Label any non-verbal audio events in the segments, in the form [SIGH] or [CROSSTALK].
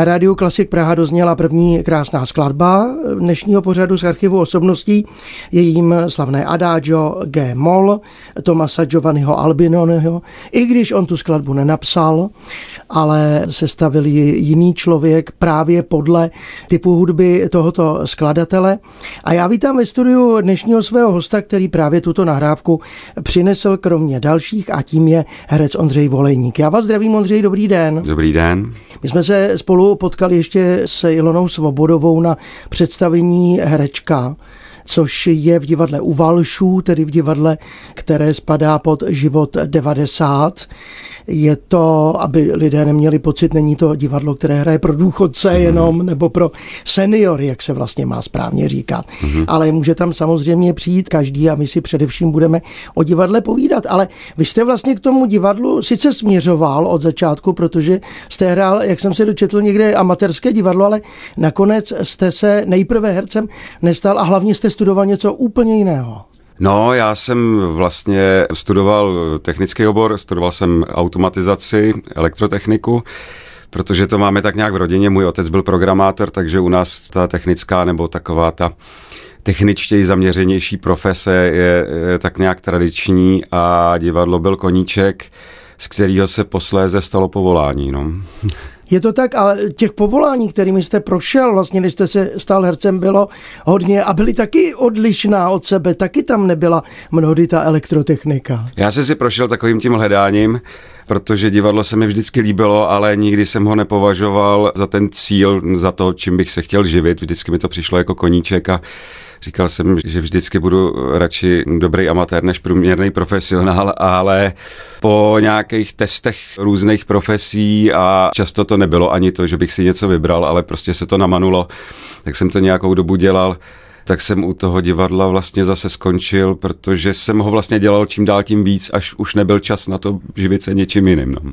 Na rádiu Klasik Praha dozněla první krásná skladba dnešního pořadu z archivu osobností. Je jím slavné Adagio G. Moll Tomasa Giovanniho Albinoneho. I když on tu skladbu nenapsal, ale sestavil ji jiný člověk právě podle typu hudby tohoto skladatele. A já vítám ve studiu dnešního svého hosta, který právě tuto nahrávku přinesl kromě dalších a tím je herec Ondřej Volejník. Já vás zdravím, Ondřej, dobrý den. Dobrý den. My jsme se spolu potkali ještě s Ilonou Svobodovou na představení Herečka, což je v divadle u Valšů, tedy v divadle, které spadá pod život 90. Je to, aby lidé neměli pocit, není to divadlo, které hraje pro důchodce mm. jenom, nebo pro seniory, jak se vlastně má správně říkat. Mm. Ale může tam samozřejmě přijít každý a my si především budeme o divadle povídat. Ale vy jste vlastně k tomu divadlu sice směřoval od začátku, protože jste hrál, jak jsem se dočetl, někde amatérské divadlo, ale nakonec jste se nejprve hercem nestal a hlavně jste studoval něco úplně jiného. No, já jsem vlastně studoval technický obor, studoval jsem automatizaci, elektrotechniku, protože to máme tak nějak v rodině. Můj otec byl programátor, takže u nás ta technická nebo taková ta techničtěji zaměřenější profese je, je tak nějak tradiční a divadlo byl koníček, z kterého se posléze stalo povolání. No. Je to tak, ale těch povolání, kterými jste prošel, vlastně, když jste se stal hercem, bylo hodně a byly taky odlišná od sebe, taky tam nebyla mnohdy ta elektrotechnika. Já jsem si prošel takovým tím hledáním, protože divadlo se mi vždycky líbilo, ale nikdy jsem ho nepovažoval za ten cíl, za to, čím bych se chtěl živit. Vždycky mi to přišlo jako koníček a Říkal jsem, že vždycky budu radši dobrý amatér než průměrný profesionál, ale po nějakých testech různých profesí a často to nebylo ani to, že bych si něco vybral, ale prostě se to namanulo, tak jsem to nějakou dobu dělal tak jsem u toho divadla vlastně zase skončil, protože jsem ho vlastně dělal čím dál tím víc, až už nebyl čas na to živit se něčím jiným. No.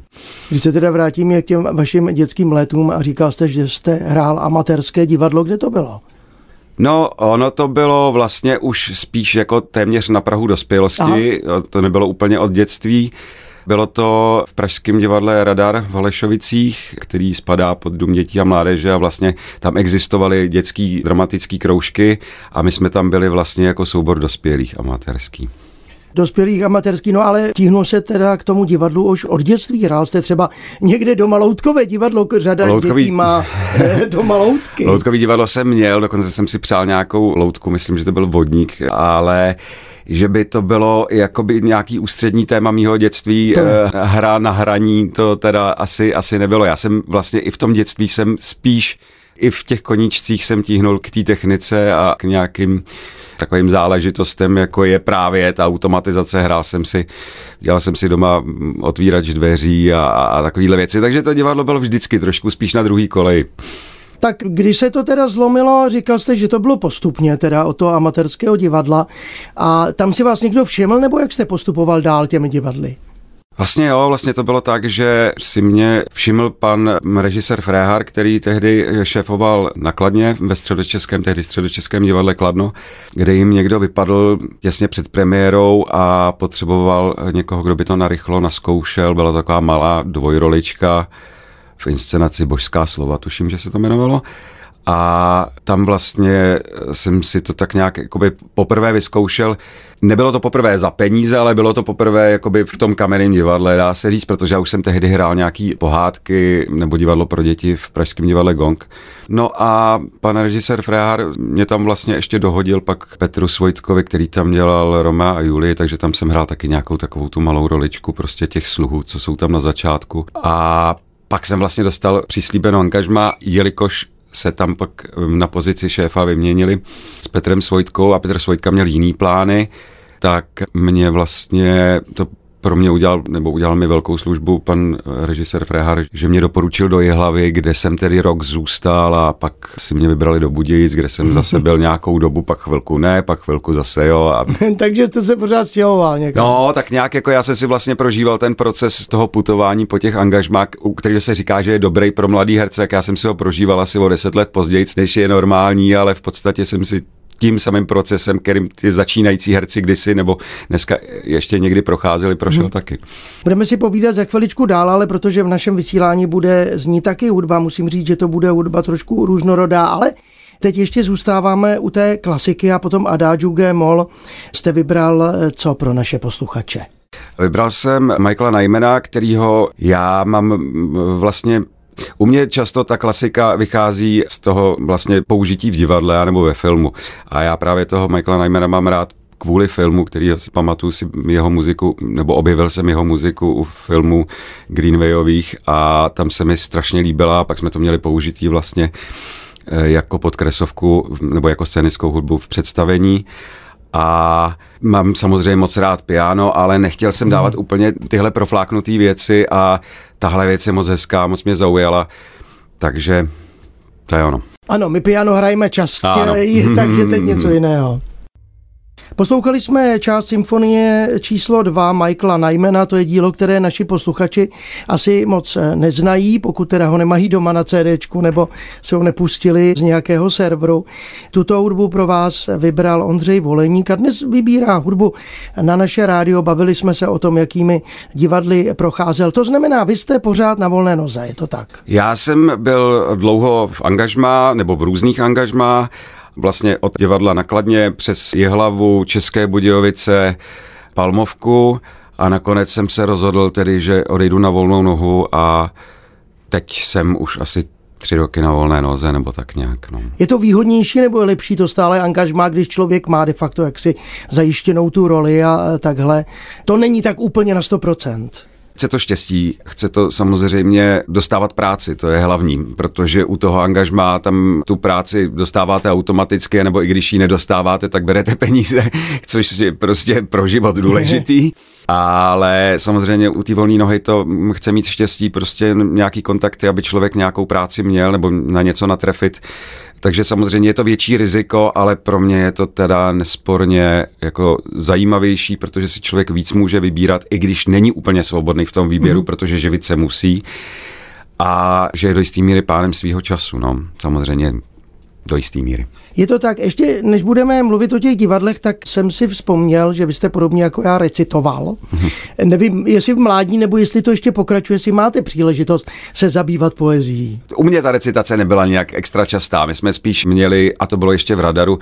Když se teda vrátím k těm vašim dětským letům a říkal jste, že jste hrál amatérské divadlo, kde to bylo? No, ono to bylo vlastně už spíš jako téměř na Prahu dospělosti, Aha. to nebylo úplně od dětství. Bylo to v Pražském divadle Radar v Holešovicích, který spadá pod Dům dětí a mládeže a vlastně tam existovaly dětský dramatický kroužky a my jsme tam byli vlastně jako soubor dospělých amatérský dospělých amatérský, no ale tíhnu se teda k tomu divadlu už od dětství. Hrál jste třeba někde doma Loutkové divadlo, řada Loutkový... dětí má eh, [LAUGHS] doma loutky. Loutkový divadlo jsem měl, dokonce jsem si přál nějakou loutku, myslím, že to byl vodník, ale že by to bylo jakoby nějaký ústřední téma mýho dětství, to... Eh, hra na hraní, to teda asi, asi nebylo. Já jsem vlastně i v tom dětství jsem spíš i v těch koníčcích jsem tíhnul k té technice a k nějakým takovým záležitostem, jako je právě ta automatizace. Hrál jsem si, dělal jsem si doma otvírač dveří a, a takovéhle věci, takže to divadlo bylo vždycky trošku spíš na druhý kolej. Tak když se to teda zlomilo, říkal jste, že to bylo postupně teda od toho amatérského divadla a tam si vás někdo všiml, nebo jak jste postupoval dál těmi divadly? Vlastně jo, vlastně to bylo tak, že si mě všiml pan režisér Fréhar, který tehdy šéfoval nakladně ve středočeském, tehdy středočeském divadle Kladno, kde jim někdo vypadl těsně před premiérou a potřeboval někoho, kdo by to narychlo naskoušel. Byla taková malá dvojrolička v inscenaci Božská slova, tuším, že se to jmenovalo. A tam vlastně jsem si to tak nějak jakoby poprvé vyzkoušel. Nebylo to poprvé za peníze, ale bylo to poprvé jakoby v tom kamenném divadle, dá se říct, protože já už jsem tehdy hrál nějaký pohádky nebo divadlo pro děti v pražském divadle Gong. No a pan režisér Frehar mě tam vlastně ještě dohodil pak Petru Svojtkovi, který tam dělal Roma a Julii, takže tam jsem hrál taky nějakou takovou tu malou roličku prostě těch sluhů, co jsou tam na začátku. A pak jsem vlastně dostal přislíbenou angažma, jelikož se tam pak na pozici šéfa vyměnili s Petrem Svojtkou a Petr Svojtka měl jiný plány, tak mě vlastně to pro mě udělal, nebo udělal mi velkou službu pan režisér Frehar, že mě doporučil do Jihlavy, kde jsem tedy rok zůstal a pak si mě vybrali do Budějic, kde jsem zase byl nějakou dobu, pak chvilku ne, pak chvilku zase jo. A... [LAUGHS] Takže jste se pořád stěhoval někam. No, tak nějak jako já jsem si vlastně prožíval ten proces toho putování po těch angažmách, u kterého se říká, že je dobrý pro mladý herce, jak já jsem si ho prožíval asi o deset let později, než je normální, ale v podstatě jsem si tím samým procesem, kterým ty začínající herci kdysi nebo dneska ještě někdy procházeli, prošel hmm. taky. Budeme si povídat za chviličku dál, ale protože v našem vysílání bude znít taky hudba, musím říct, že to bude hudba trošku různorodá, ale Teď ještě zůstáváme u té klasiky a potom Adagio G. Moll jste vybral eh, co pro naše posluchače? Vybral jsem Michaela Nymana, kterýho já mám vlastně u mě často ta klasika vychází z toho vlastně použití v divadle nebo ve filmu. A já právě toho Michaela Nymana mám rád kvůli filmu, který si pamatuju si jeho muziku, nebo objevil jsem jeho muziku u filmu Greenwayových a tam se mi strašně líbila, pak jsme to měli použití vlastně eh, jako podkresovku nebo jako scénickou hudbu v představení a mám samozřejmě moc rád piano, ale nechtěl jsem dávat hmm. úplně tyhle profláknuté věci a tahle věc je moc hezká, moc mě zaujala, takže to je ono. Ano, my piano hrajeme častěji, takže teď něco [LAUGHS] jiného. Poslouchali jsme část symfonie číslo 2 Michaela Nymana, to je dílo, které naši posluchači asi moc eh, neznají, pokud teda ho nemají doma na CD nebo se ho nepustili z nějakého serveru. Tuto hudbu pro vás vybral Ondřej Voleník a dnes vybírá hudbu na naše rádio. Bavili jsme se o tom, jakými divadly procházel. To znamená, vy jste pořád na volné noze, je to tak? Já jsem byl dlouho v angažmá nebo v různých angažmá vlastně od divadla nakladně přes Jihlavu, České Budějovice, Palmovku a nakonec jsem se rozhodl tedy, že odejdu na volnou nohu a teď jsem už asi tři roky na volné noze, nebo tak nějak. No. Je to výhodnější nebo je lepší to stále angažmá, když člověk má de facto jaksi zajištěnou tu roli a takhle? To není tak úplně na 100%. Chce to štěstí, chce to samozřejmě dostávat práci, to je hlavní, protože u toho angažmá tam tu práci dostáváte automaticky, nebo i když ji nedostáváte, tak berete peníze, [LAUGHS] což je prostě pro život [LAUGHS] důležitý. Ale samozřejmě u té volné nohy to chce mít štěstí, prostě nějaký kontakty, aby člověk nějakou práci měl nebo na něco natrefit. Takže samozřejmě je to větší riziko, ale pro mě je to teda nesporně jako zajímavější, protože si člověk víc může vybírat, i když není úplně svobodný v tom výběru, mm. protože živit se musí. A že je do jistý míry pánem svého času, no. Samozřejmě do jisté míry. Je to tak, ještě než budeme mluvit o těch divadlech, tak jsem si vzpomněl, že vy jste podobně jako já recitoval. [LAUGHS] Nevím, jestli v mládí, nebo jestli to ještě pokračuje, jestli máte příležitost se zabývat poezí. U mě ta recitace nebyla nějak extra častá. My jsme spíš měli, a to bylo ještě v radaru,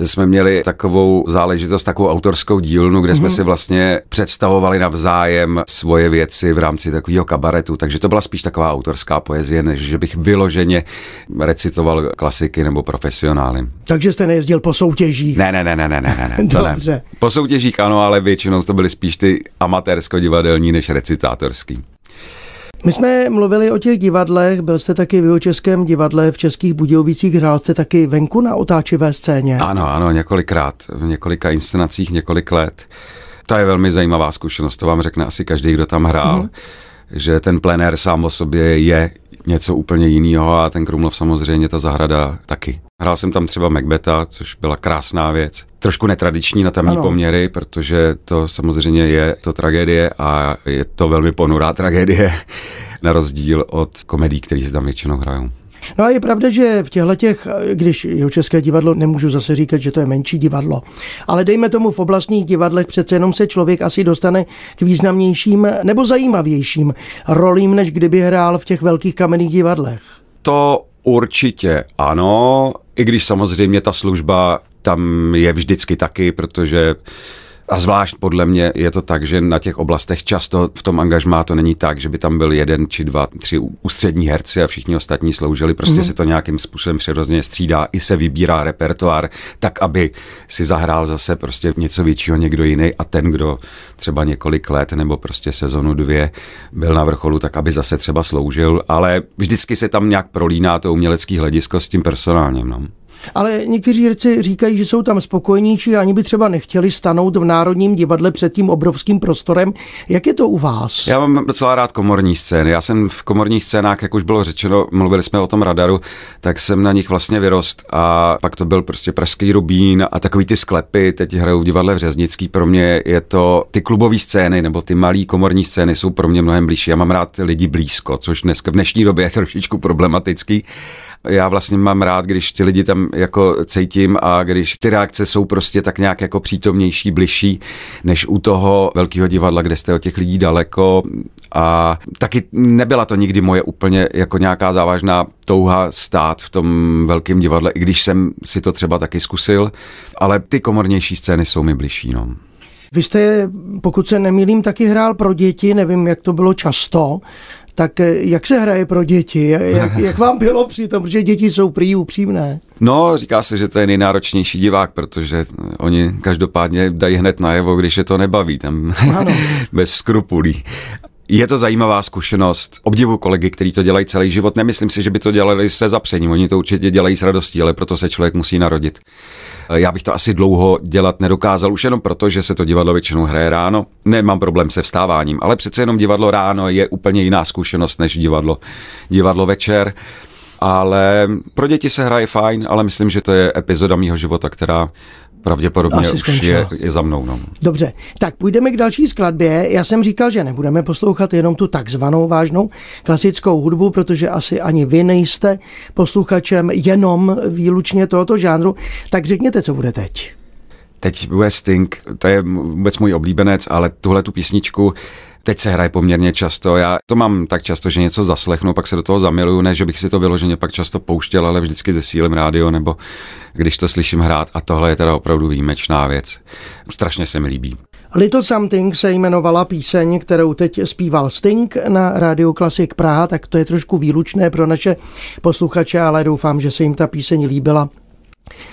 jsme měli takovou záležitost, takovou autorskou dílnu, kde jsme mm-hmm. si vlastně představovali navzájem svoje věci v rámci takového kabaretu, takže to byla spíš taková autorská poezie, než že bych vyloženě recitoval klasiky nebo profesionály. Takže jste nejezdil po soutěžích? Ne, ne, ne, ne, ne, ne, ne. [LAUGHS] Dobře. Ne. Po soutěžích ano, ale většinou to byly spíš ty amatérsko-divadelní než recitátorský. My jsme mluvili o těch divadlech, byl jste taky v Českém divadle v Českých Budějovicích, hrál jste taky venku na otáčivé scéně. Ano, ano, několikrát, v několika inscenacích několik let. To je velmi zajímavá zkušenost, to vám řekne asi každý, kdo tam hrál, mm. že ten plenér sám o sobě je něco úplně jiného a ten Krumlov samozřejmě, ta zahrada taky. Hrál jsem tam třeba Macbeta, což byla krásná věc. Trošku netradiční na tamní ano. poměry, protože to samozřejmě je to tragédie a je to velmi ponurá tragédie, [LAUGHS] na rozdíl od komedí, které se tam většinou hrajou. No a je pravda, že v těchto těch, když jeho české divadlo, nemůžu zase říkat, že to je menší divadlo, ale dejme tomu v oblastních divadlech přece jenom se člověk asi dostane k významnějším nebo zajímavějším rolím, než kdyby hrál v těch velkých kamenných divadlech. To určitě ano, i když samozřejmě ta služba tam je vždycky taky, protože a zvlášť podle mě je to tak, že na těch oblastech často v tom angažmá to není tak, že by tam byl jeden či dva, tři ústřední herci a všichni ostatní sloužili. Prostě mm-hmm. se to nějakým způsobem přirozeně střídá, i se vybírá repertoár tak, aby si zahrál zase prostě něco většího někdo jiný a ten, kdo třeba několik let nebo prostě sezonu dvě byl na vrcholu, tak aby zase třeba sloužil, ale vždycky se tam nějak prolíná to umělecký hledisko s tím personálním. No. Ale někteří herci říkají, že jsou tam spokojnější a ani by třeba nechtěli stanout v Národním divadle před tím obrovským prostorem. Jak je to u vás? Já mám docela rád komorní scény. Já jsem v komorních scénách, jak už bylo řečeno, mluvili jsme o tom radaru, tak jsem na nich vlastně vyrost a pak to byl prostě Pražský Rubín a takový ty sklepy, teď hrajou v divadle v Řeznický. Pro mě je to ty klubové scény nebo ty malé komorní scény jsou pro mě mnohem blížší. Já mám rád lidi blízko, což dneska v dnešní době je trošičku problematický Já vlastně mám rád, když ty lidi tam jako cítím a když ty reakce jsou prostě tak nějak jako přítomnější, bližší, než u toho velkého divadla, kde jste od těch lidí daleko. A taky nebyla to nikdy moje úplně jako nějaká závažná touha stát v tom velkém divadle, i když jsem si to třeba taky zkusil, ale ty komornější scény jsou mi bližší. No. Vy jste, pokud se nemýlím, taky hrál pro děti, nevím, jak to bylo často, tak eh, jak se hraje pro děti? Jak, [LAUGHS] jak vám bylo při tom, protože děti jsou prý upřímné? No, říká se, že to je nejnáročnější divák, protože oni každopádně dají hned najevo, když je to nebaví, tam ano. [LAUGHS] bez skrupulí. Je to zajímavá zkušenost. Obdivu kolegy, kteří to dělají celý život. Nemyslím si, že by to dělali se zapřením. Oni to určitě dělají s radostí, ale proto se člověk musí narodit. Já bych to asi dlouho dělat nedokázal, už jenom proto, že se to divadlo většinou hraje ráno. Nemám problém se vstáváním, ale přece jenom divadlo ráno je úplně jiná zkušenost než divadlo, divadlo večer ale pro děti se hraje fajn, ale myslím, že to je epizoda mýho života, která pravděpodobně Asi už je, je za mnou. No. Dobře, tak půjdeme k další skladbě. Já jsem říkal, že nebudeme poslouchat jenom tu takzvanou vážnou klasickou hudbu, protože asi ani vy nejste posluchačem jenom výlučně tohoto žánru. Tak řekněte, co bude teď. Teď bude Sting, to je vůbec můj oblíbenec, ale tuhle tu písničku Teď se hraje poměrně často. Já to mám tak často, že něco zaslechnu, pak se do toho zamiluju, ne, že bych si to vyloženě pak často pouštěl, ale vždycky zesílím rádio nebo když to slyším hrát a tohle je teda opravdu výjimečná věc. Strašně se mi líbí. Little Something se jmenovala píseň, kterou teď zpíval Sting na rádiu Klasik Praha, tak to je trošku výlučné pro naše posluchače, ale doufám, že se jim ta píseň líbila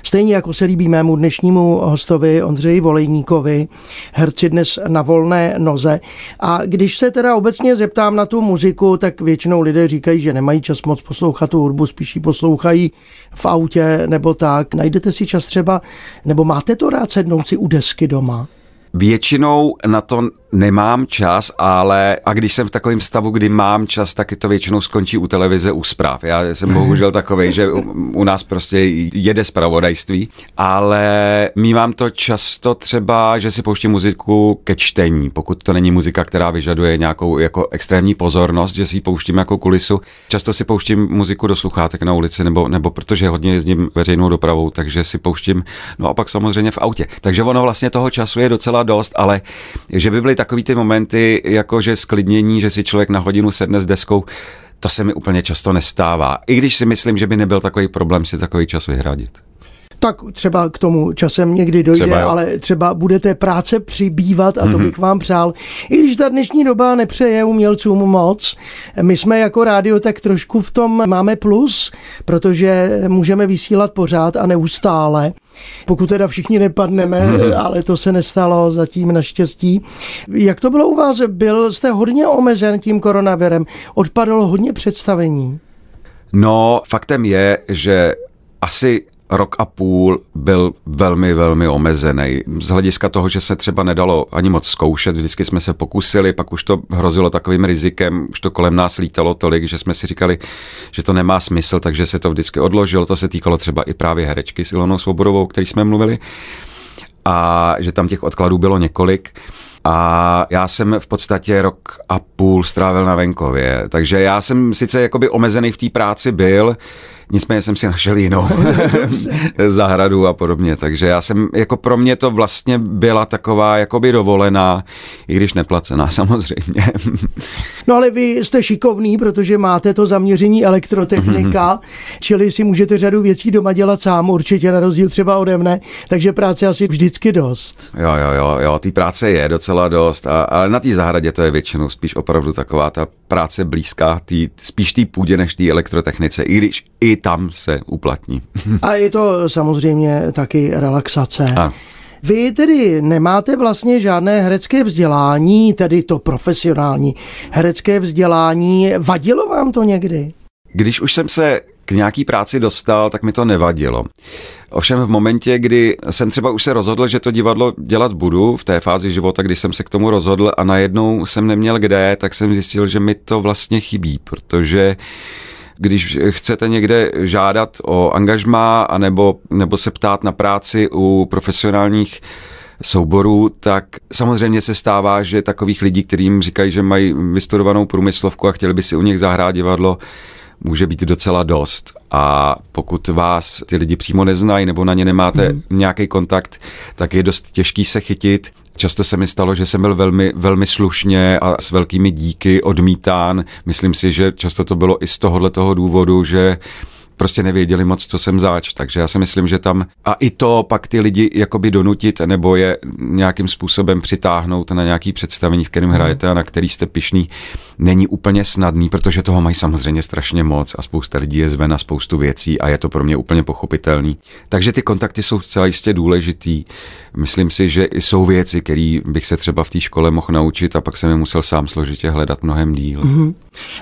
Stejně jako se líbí mému dnešnímu hostovi Ondřeji Volejníkovi, herci dnes na volné noze. A když se teda obecně zeptám na tu muziku, tak většinou lidé říkají, že nemají čas moc poslouchat tu hudbu, spíš ji poslouchají v autě nebo tak. Najdete si čas třeba, nebo máte to rád sednout si u desky doma? Většinou na to nemám čas, ale a když jsem v takovém stavu, kdy mám čas, tak to většinou skončí u televize, u zpráv. Já jsem bohužel takový, že u, u nás prostě jede zpravodajství, ale mývám to často třeba, že si pouštím muziku ke čtení, pokud to není muzika, která vyžaduje nějakou jako extrémní pozornost, že si ji pouštím jako kulisu. Často si pouštím muziku do sluchátek na ulici, nebo, nebo protože hodně jezdím veřejnou dopravou, takže si pouštím, no a pak samozřejmě v autě. Takže ono vlastně toho času je docela dost, ale že by byly takový ty momenty, jako že sklidnění, že si člověk na hodinu sedne s deskou, to se mi úplně často nestává. I když si myslím, že by nebyl takový problém si takový čas vyhradit. Tak třeba k tomu časem někdy dojde, třeba ale třeba budete práce přibývat a to mm-hmm. bych vám přál. I když ta dnešní doba nepřeje umělcům moc, my jsme jako rádio tak trošku v tom máme plus, protože můžeme vysílat pořád a neustále. Pokud teda všichni nepadneme, mm-hmm. ale to se nestalo zatím naštěstí. Jak to bylo u vás? Byl jste hodně omezen tím koronavirem? Odpadlo hodně představení? No, faktem je, že asi rok a půl byl velmi, velmi omezený. Z hlediska toho, že se třeba nedalo ani moc zkoušet, vždycky jsme se pokusili, pak už to hrozilo takovým rizikem, už to kolem nás lítalo tolik, že jsme si říkali, že to nemá smysl, takže se to vždycky odložilo. To se týkalo třeba i právě herečky s Ilonou Svobodovou, který jsme mluvili a že tam těch odkladů bylo několik. A já jsem v podstatě rok a půl strávil na venkově, takže já jsem sice jakoby omezený v té práci byl, Nicméně jsem si našel jinou [LAUGHS] [LAUGHS] zahradu a podobně, takže já jsem, jako pro mě to vlastně byla taková jakoby dovolená, i když neplacená [LAUGHS] samozřejmě. no ale vy jste šikovný, protože máte to zaměření elektrotechnika, mm-hmm. čili si můžete řadu věcí doma dělat sám, určitě na rozdíl třeba ode mne, takže práce asi vždycky dost. Jo, jo, jo, jo, té práce je docela dost, a, ale na té zahradě to je většinou spíš opravdu taková ta práce blízká, tý, spíš té půdě než té elektrotechnice, i když i tam se uplatní. [LAUGHS] A je to samozřejmě taky relaxace. Ano. Vy tedy nemáte vlastně žádné herecké vzdělání, tedy to profesionální herecké vzdělání. Vadilo vám to někdy? Když už jsem se k nějaký práci dostal, tak mi to nevadilo. Ovšem v momentě, kdy jsem třeba už se rozhodl, že to divadlo dělat budu, v té fázi života, kdy jsem se k tomu rozhodl a najednou jsem neměl kde, tak jsem zjistil, že mi to vlastně chybí, protože když chcete někde žádat o angažmá anebo, nebo se ptát na práci u profesionálních souborů, tak samozřejmě se stává, že takových lidí, kterým říkají, že mají vystudovanou průmyslovku a chtěli by si u nich zahrát divadlo, může být docela dost. A pokud vás ty lidi přímo neznají nebo na ně nemáte hmm. nějaký kontakt, tak je dost těžký se chytit. Často se mi stalo, že jsem byl velmi, velmi slušně a s velkými díky odmítán. Myslím si, že často to bylo i z tohohle toho důvodu, že prostě nevěděli moc, co jsem zač. Takže já si myslím, že tam a i to pak ty lidi jakoby donutit nebo je nějakým způsobem přitáhnout na nějaký představení, v kterém hrajete a na který jste pišný, není úplně snadný, protože toho mají samozřejmě strašně moc a spousta lidí je zve na spoustu věcí a je to pro mě úplně pochopitelný. Takže ty kontakty jsou zcela jistě důležitý. Myslím si, že jsou věci, které bych se třeba v té škole mohl naučit a pak jsem je musel sám složitě hledat mnohem díl. Mm-hmm.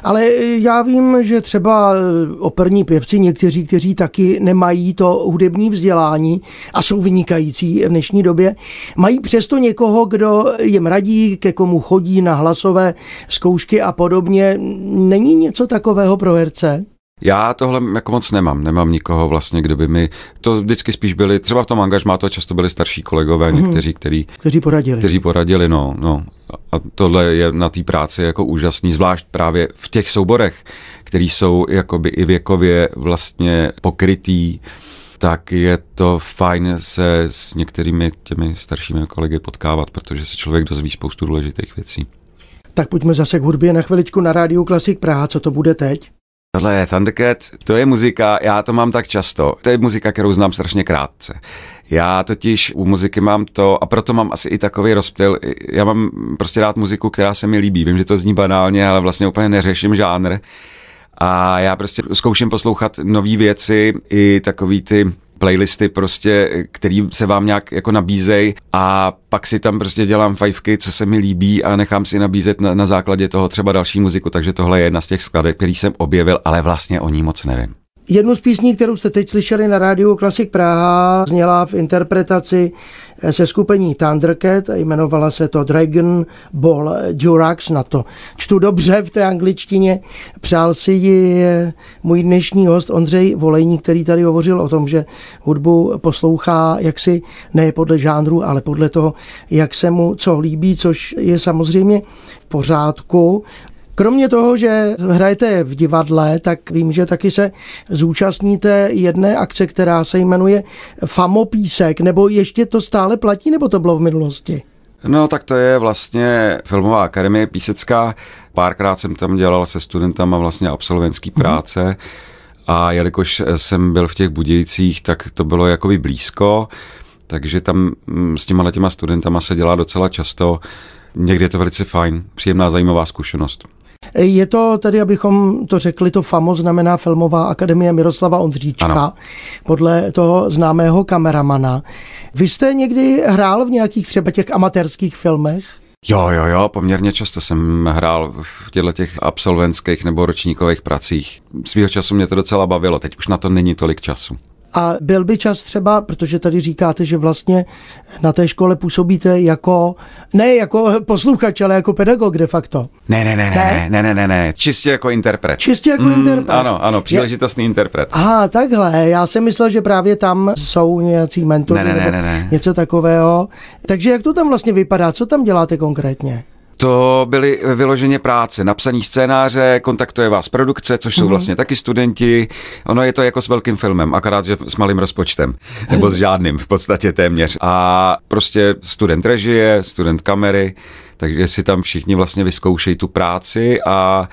Ale já vím, že třeba operní pěvci někteří, kteří taky nemají to hudební vzdělání a jsou vynikající v dnešní době, mají přesto někoho, kdo jim radí, ke komu chodí na hlasové zkoušky a podobně. Není něco takového pro herce? Já tohle jako moc nemám, nemám nikoho vlastně, kdo by mi, to vždycky spíš byli, třeba v tom angažmá to často byli starší kolegové, mm. někteří, který, kteří poradili. Kteří poradili, no, no. A tohle je na té práci jako úžasný, zvlášť právě v těch souborech, který jsou jakoby i věkově vlastně pokrytý, tak je to fajn se s některými těmi staršími kolegy potkávat, protože se člověk dozví spoustu důležitých věcí. Tak pojďme zase k hudbě na chviličku na rádiu Klasik Praha. Co to bude teď? Tohle je Thundercat, to je muzika, já to mám tak často. To je muzika, kterou znám strašně krátce. Já totiž u muziky mám to, a proto mám asi i takový rozptyl, já mám prostě rád muziku, která se mi líbí. Vím, že to zní banálně, ale vlastně úplně neřeším žánr. A já prostě zkouším poslouchat nové věci, i takový ty playlisty prostě, který se vám nějak jako nabízej a pak si tam prostě dělám fajfky, co se mi líbí a nechám si nabízet na, na základě toho třeba další muziku, takže tohle je jedna z těch skladeb, který jsem objevil, ale vlastně o ní moc nevím. Jednu z písní, kterou jste teď slyšeli na rádiu Klasik Praha, zněla v interpretaci se skupení Thundercat, jmenovala se to Dragon Ball Durax, na to čtu dobře v té angličtině. Přál si ji můj dnešní host Ondřej Volejní, který tady hovořil o tom, že hudbu poslouchá jaksi ne podle žánru, ale podle toho, jak se mu co líbí, což je samozřejmě v pořádku. Kromě toho, že hrajete v divadle, tak vím, že taky se zúčastníte jedné akce, která se jmenuje Famopísek, nebo ještě to stále platí, nebo to bylo v minulosti? No tak to je vlastně Filmová akademie Písecká. Párkrát jsem tam dělal se studentama vlastně absolventský mhm. práce. Mm. A jelikož jsem byl v těch Budějcích, tak to bylo jakoby blízko, takže tam mm, s těma těma studentama se dělá docela často. Někdy je to velice fajn, příjemná, zajímavá zkušenost. Je to tedy, abychom to řekli, to FAMO znamená Filmová akademie Miroslava Ondříčka, ano. podle toho známého kameramana. Vy jste někdy hrál v nějakých třeba těch amatérských filmech? Jo, jo, jo, poměrně často jsem hrál v těchto těch absolventských nebo ročníkových pracích. Svýho času mě to docela bavilo, teď už na to není tolik času. A byl by čas třeba, protože tady říkáte, že vlastně na té škole působíte jako, ne jako posluchač, ale jako pedagog de facto. Ne, ne, ne, ne, ne, ne, ne, ne, čistě jako interpret. Čistě jako mm, interpret. Ano, ano, příležitostný Je... interpret. Aha, takhle, já jsem myslel, že právě tam jsou nějací mentoři ne, ne, ne, ne, ne. něco takového. Takže jak to tam vlastně vypadá, co tam děláte konkrétně? To byly vyloženě práce, napsaný scénáře, kontaktuje vás produkce, což jsou mm-hmm. vlastně taky studenti. Ono je to jako s velkým filmem, akorát, že s malým rozpočtem, [LAUGHS] nebo s žádným v podstatě téměř. A prostě student režie, student kamery, takže si tam všichni vlastně vyzkoušejí tu práci a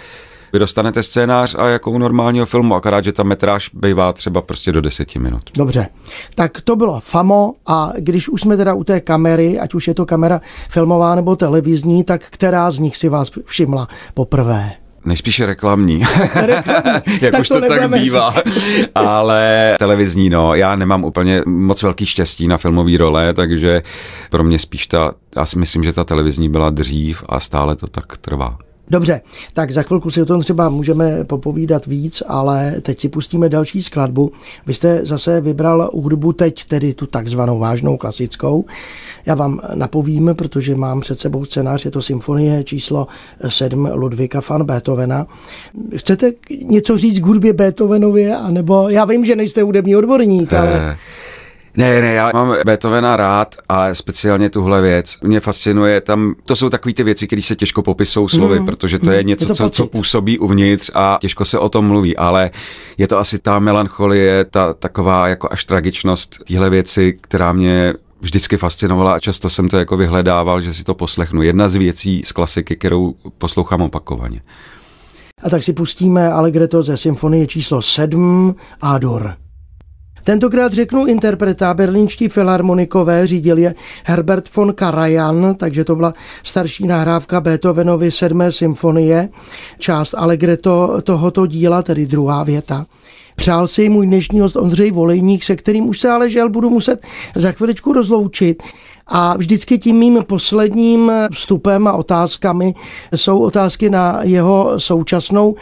vy dostanete scénář a jako u normálního filmu, akorát, že ta metráž bývá třeba prostě do deseti minut. Dobře, tak to bylo FAMO a když už jsme teda u té kamery, ať už je to kamera filmová nebo televizní, tak která z nich si vás všimla poprvé? Nejspíše reklamní, [LAUGHS] [LAUGHS] jak tak už to, to tak bývá, [LAUGHS] ale televizní, no, já nemám úplně moc velký štěstí na filmové role, takže pro mě spíš ta, já si myslím, že ta televizní byla dřív a stále to tak trvá. Dobře, tak za chvilku si o tom třeba můžeme popovídat víc, ale teď si pustíme další skladbu. Vy jste zase vybral hudbu teď, tedy tu takzvanou vážnou klasickou. Já vám napovím, protože mám před sebou scénář, je to symfonie číslo 7 Ludvíka van Beethovena. Chcete něco říct k hudbě Beethovenově, anebo já vím, že nejste hudební odborník, ale... Ne, ne, já mám Beethovena rád, ale speciálně tuhle věc. Mě fascinuje tam, to jsou takové ty věci, které se těžko popisují slovy, mm, protože to je něco, je to co, co působí uvnitř a těžko se o tom mluví, ale je to asi ta melancholie, ta taková jako až tragičnost téhle věci, která mě vždycky fascinovala a často jsem to jako vyhledával, že si to poslechnu. Jedna z věcí z klasiky, kterou poslouchám opakovaně. A tak si pustíme Allegretto ze symfonie číslo 7 Ador. Tentokrát řeknu interpreta berlínští filharmonikové, řídil je Herbert von Karajan, takže to byla starší nahrávka Beethovenovy sedmé symfonie, část Allegretto tohoto díla, tedy druhá věta. Přál si můj dnešní host Ondřej Volejník, se kterým už se ale žel budu muset za chviličku rozloučit. A vždycky tím mým posledním vstupem a otázkami jsou otázky na jeho současnou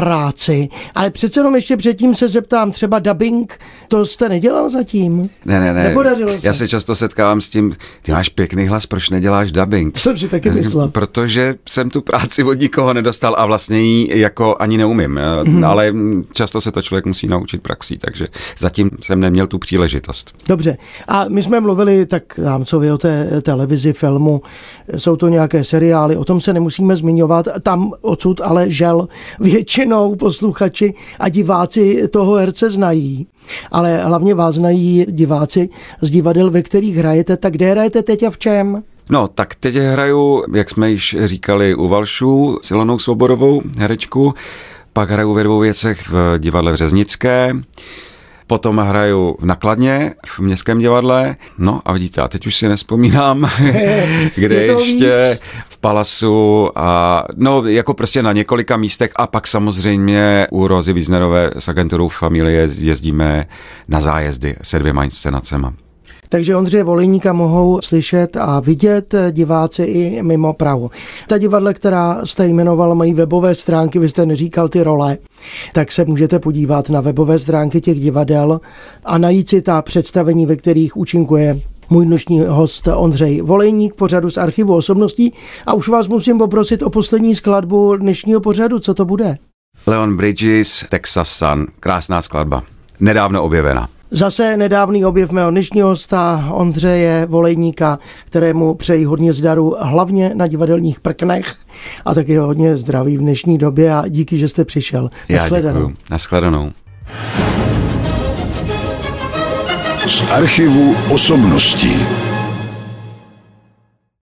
práci. Ale přece jenom ještě předtím se zeptám, třeba dubbing, to jste nedělal zatím? Ne, ne, ne. Nepodařilo se. Já se často setkávám s tím, ty máš pěkný hlas, proč neděláš dubbing? Jsem si taky myslel. [LAUGHS] Protože jsem tu práci od nikoho nedostal a vlastně ji jako ani neumím. Hmm. Ale často se to člověk musí naučit praxí, takže zatím jsem neměl tu příležitost. Dobře. A my jsme mluvili tak rámcově o té televizi, filmu, jsou to nějaké seriály, o tom se nemusíme zmiňovat, tam odsud ale žel většina většinou posluchači a diváci toho herce znají, ale hlavně vás znají diváci z divadel, ve kterých hrajete. Tak kde hrajete teď a v čem? No, tak teď hraju, jak jsme již říkali, u Valšů s Ilonou Svoborovou herečku, pak hraju ve dvou věcech v divadle v Řeznické, Potom hraju v Nakladně, v Městském divadle, no a vidíte, a teď už si nespomínám, [LAUGHS] kde je ještě v Palasu a no jako prostě na několika místech. A pak samozřejmě u Rozy Wiesnerové s agenturou Familie jezdíme na zájezdy se dvěma inscenacema. Takže Ondřeje Volejníka mohou slyšet a vidět diváci i mimo Prahu. Ta divadle, která jste jmenoval, mají webové stránky, vy jste neříkal ty role, tak se můžete podívat na webové stránky těch divadel a najít si ta představení, ve kterých účinkuje můj dnešní host Ondřej Volejník, pořadu z archivu osobností. A už vás musím poprosit o poslední skladbu dnešního pořadu. Co to bude? Leon Bridges, Texas Sun. Krásná skladba. Nedávno objevena. Zase nedávný objev mého dnešního hosta Ondřeje Volejníka, kterému přeji hodně zdaru, hlavně na divadelních prknech a taky hodně zdraví v dnešní době a díky, že jste přišel. Naschledanou. Naschledanou. Z archivu osobností.